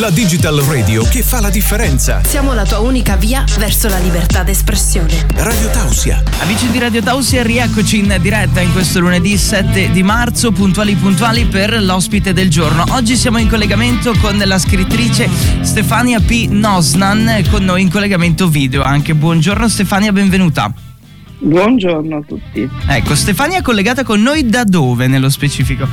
La Digital Radio che fa la differenza. Siamo la tua unica via verso la libertà d'espressione. Radio Tausia. Amici di Radio Tausia, rieccoci in diretta in questo lunedì 7 di marzo, puntuali puntuali per l'ospite del giorno. Oggi siamo in collegamento con la scrittrice Stefania P. Nosnan, con noi in collegamento video anche. Buongiorno Stefania, benvenuta. Buongiorno a tutti. Ecco, Stefania è collegata con noi da dove nello specifico?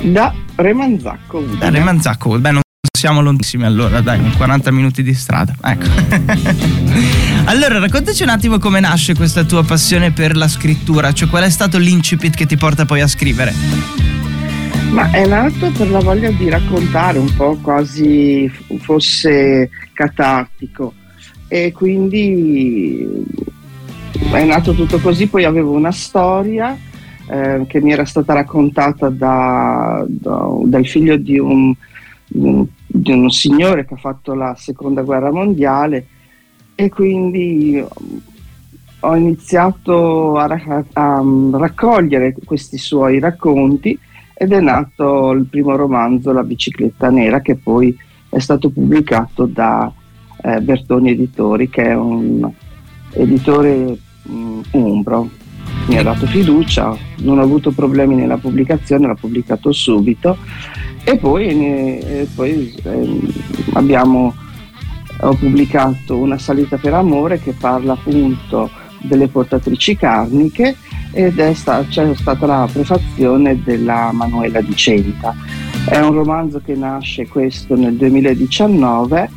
Da Remanzacco. Da Remanzacco, beh non siamo lontissimi allora, dai, 40 minuti di strada. Ecco. allora, raccontaci un attimo come nasce questa tua passione per la scrittura, cioè qual è stato l'incipit che ti porta poi a scrivere? Ma è nato per la voglia di raccontare un po' quasi fosse catartico e quindi è nato tutto così, poi avevo una storia eh, che mi era stata raccontata da, da, dal figlio di un, di un, signore che ha fatto la seconda guerra mondiale e quindi ho iniziato a, a, a raccogliere questi suoi racconti ed è nato il primo romanzo La bicicletta nera che poi è stato pubblicato da eh, Bertoni Editori che è un editore mh, umbro. Mi ha dato fiducia, non ho avuto problemi nella pubblicazione, l'ho pubblicato subito e poi, e poi eh, abbiamo, ho pubblicato Una salita per amore che parla appunto delle portatrici carniche ed è sta, c'è stata la prefazione della Manuela Di Centa. È un romanzo che nasce questo nel 2019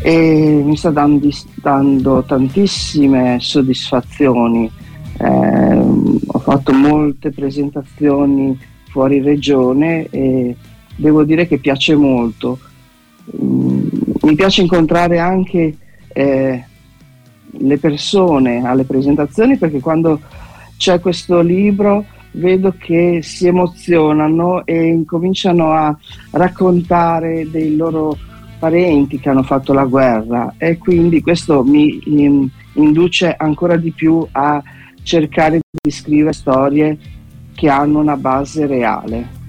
e mi sta dando, dando tantissime soddisfazioni eh, ho fatto molte presentazioni fuori regione e devo dire che piace molto. Mm, mi piace incontrare anche eh, le persone alle presentazioni perché quando c'è questo libro vedo che si emozionano e incominciano a raccontare dei loro parenti che hanno fatto la guerra e quindi questo mi in, induce ancora di più a cercare di scrivere storie che hanno una base reale.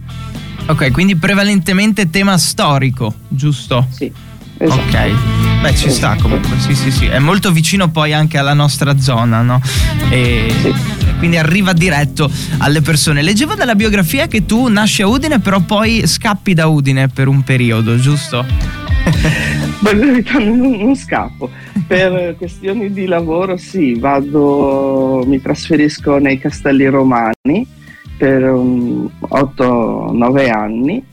Ok, quindi prevalentemente tema storico, giusto? Sì. Esatto. Ok, beh ci sta esatto. comunque, sì sì sì, è molto vicino poi anche alla nostra zona, no? E sì. quindi arriva diretto alle persone. Leggevo dalla biografia che tu nasci a Udine però poi scappi da Udine per un periodo, giusto? Beh, in verità non, non scappo per questioni di lavoro sì, vado, mi trasferisco nei Castelli Romani per 8-9 anni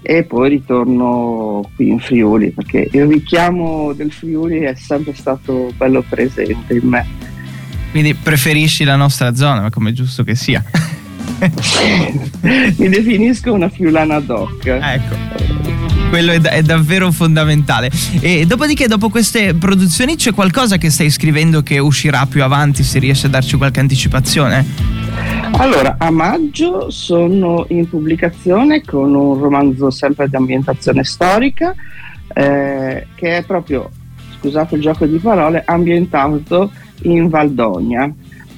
e poi ritorno qui in Friuli perché il richiamo del Friuli è sempre stato bello presente in me. Quindi preferisci la nostra zona, come è giusto che sia. mi definisco una friulana doc. Ecco quello è, è, davvero fondamentale. E dopodiché, dopo queste produzioni, c'è qualcosa che stai scrivendo che uscirà più avanti? Se riesci a darci qualche anticipazione? Allora, a maggio sono in pubblicazione con un romanzo sempre di ambientazione storica eh, che è proprio, scusate il gioco di parole, ambientato in Valdogna,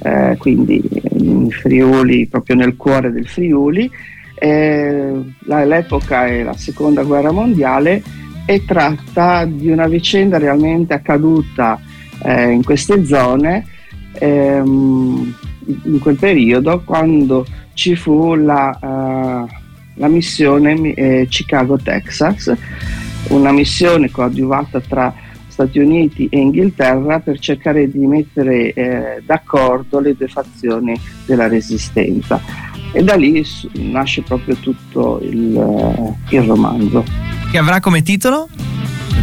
eh, quindi in Friuli, proprio nel cuore del Friuli. Eh, l'epoca è la seconda guerra mondiale e tratta di una vicenda realmente accaduta eh, in queste zone ehm, in quel periodo quando ci fu la, uh, la missione eh, Chicago-Texas, una missione coadiuvata tra Stati Uniti e Inghilterra per cercare di mettere eh, d'accordo le due fazioni della resistenza e da lì nasce proprio tutto il, eh, il romanzo. Che avrà come titolo?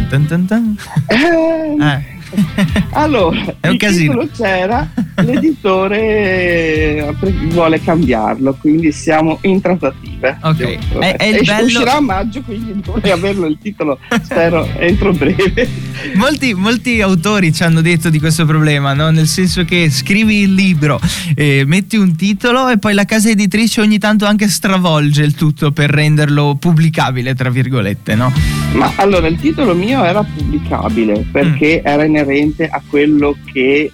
Dun dun dun. Eh, eh. allora, È un il casino. titolo c'era, l'editore vuole cambiarlo, quindi siamo in trattative. Ok, è, è il bello... uscirà a maggio, quindi dovrei averlo il titolo, spero, entro breve. Molti, molti, autori ci hanno detto di questo problema, no? nel senso che scrivi il libro, eh, metti un titolo e poi la casa editrice ogni tanto anche stravolge il tutto per renderlo pubblicabile, tra virgolette, no? Ma allora il titolo mio era pubblicabile perché mm. era inerente a quello che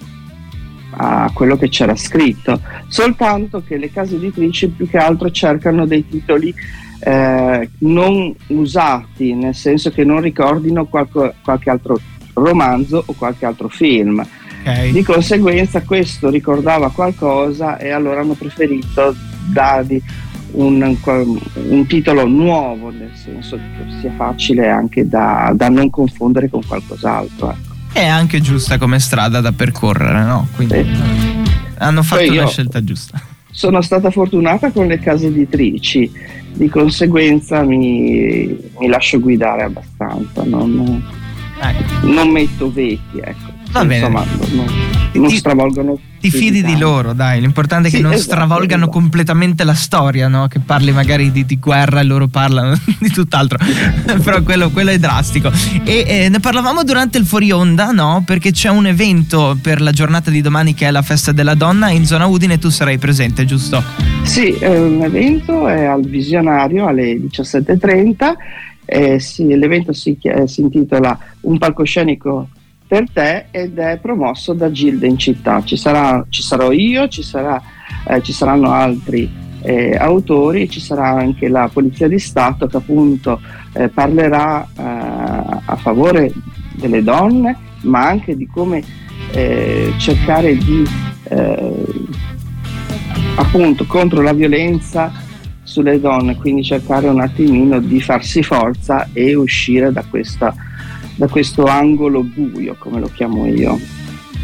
a quello che c'era scritto, soltanto che le case editrici più che altro cercano dei titoli eh, non usati, nel senso che non ricordino qualche, qualche altro romanzo o qualche altro film. Okay. Di conseguenza questo ricordava qualcosa e allora hanno preferito dargli un, un, titolo nuovo, nel senso che sia facile anche da, da non confondere con qualcos'altro. Ecco. È anche giusta come strada da percorrere, no? Quindi sì. hanno fatto la scelta giusta. Sono stata fortunata con le case editrici, di conseguenza mi, mi lascio guidare abbastanza, non, ecco. non metto veti, ecco. Va bene. Insomma, non, non ti, stravolgono. Ti fidi di loro, dai. L'importante è che sì, non esatto, stravolgano esatto. completamente la storia, no? Che parli magari di, di, guerra e loro parlano di tutt'altro. Però quello, quello, è drastico. E eh, ne parlavamo durante il fuori onda, no? Perché c'è un evento per la giornata di domani che è la festa della donna in zona Udine. Tu sarai presente, giusto? Sì, è un evento è al visionario alle 17.30. Eh, sì, l'evento si, si intitola Un palcoscenico per te ed è promosso da Gilda in città. Ci, sarà, ci sarò io, ci, sarà, eh, ci saranno altri eh, autori, ci sarà anche la Polizia di Stato che appunto eh, parlerà eh, a favore delle donne, ma anche di come eh, cercare di eh, appunto contro la violenza sulle donne, quindi cercare un attimino di farsi forza e uscire da questa da questo angolo buio, come lo chiamo io.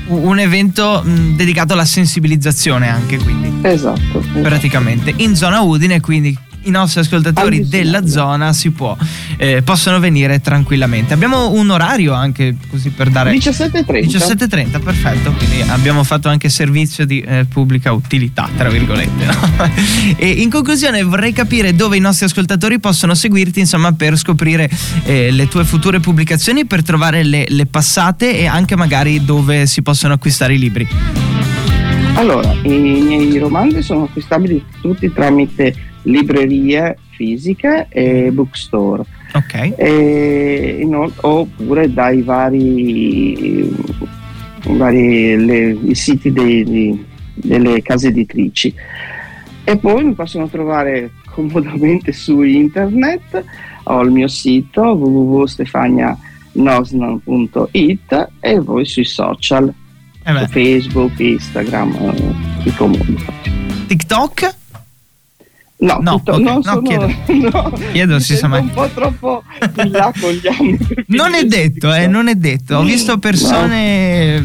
Un evento mh, dedicato alla sensibilizzazione anche quindi. Esatto, esatto. Praticamente in zona Udine, quindi i nostri ascoltatori della zona si può, eh, possono venire tranquillamente. Abbiamo un orario anche così per dare 17.30. 17.30, perfetto. Quindi abbiamo fatto anche servizio di eh, pubblica utilità, tra virgolette. No? e in conclusione vorrei capire dove i nostri ascoltatori possono seguirti, insomma, per scoprire eh, le tue future pubblicazioni, per trovare le, le passate e anche magari dove si possono acquistare i libri. Allora, i miei romanzi sono acquistabili tutti tramite librerie fisiche e bookstore. Ok. E, no, oppure dai vari, vari le, i siti dei, delle case editrici. E poi mi possono trovare comodamente su internet, ho il mio sito www.stefanianosnan.it e poi sui social, eh Facebook, Instagram, eh, i comuni. TikTok? No, no, tutto, okay, non no, sono, chiedo, no, chiedo si sa mai. un po' troppo in là con gli anni. Non è detto, eh, non è detto. Ho visto persone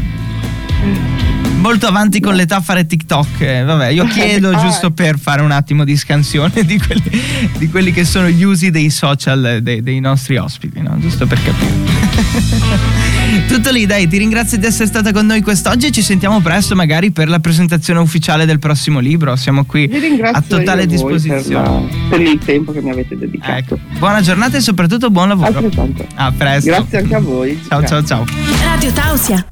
molto avanti con l'età fare TikTok. Eh, vabbè, io chiedo ah, giusto per fare un attimo di scansione di quelli, di quelli che sono gli usi dei social dei, dei nostri ospiti, no? giusto per capire. Tutto lì, dai, ti ringrazio di essere stata con noi quest'oggi e ci sentiamo presto magari per la presentazione ufficiale del prossimo libro. Siamo qui a totale disposizione. Per, la, per, il tempo che mi avete dedicato. Ecco. Buona giornata e soprattutto buon lavoro. Altrettanto. A presto. Grazie anche a voi. Ciao ciao ciao. Radio Tausia.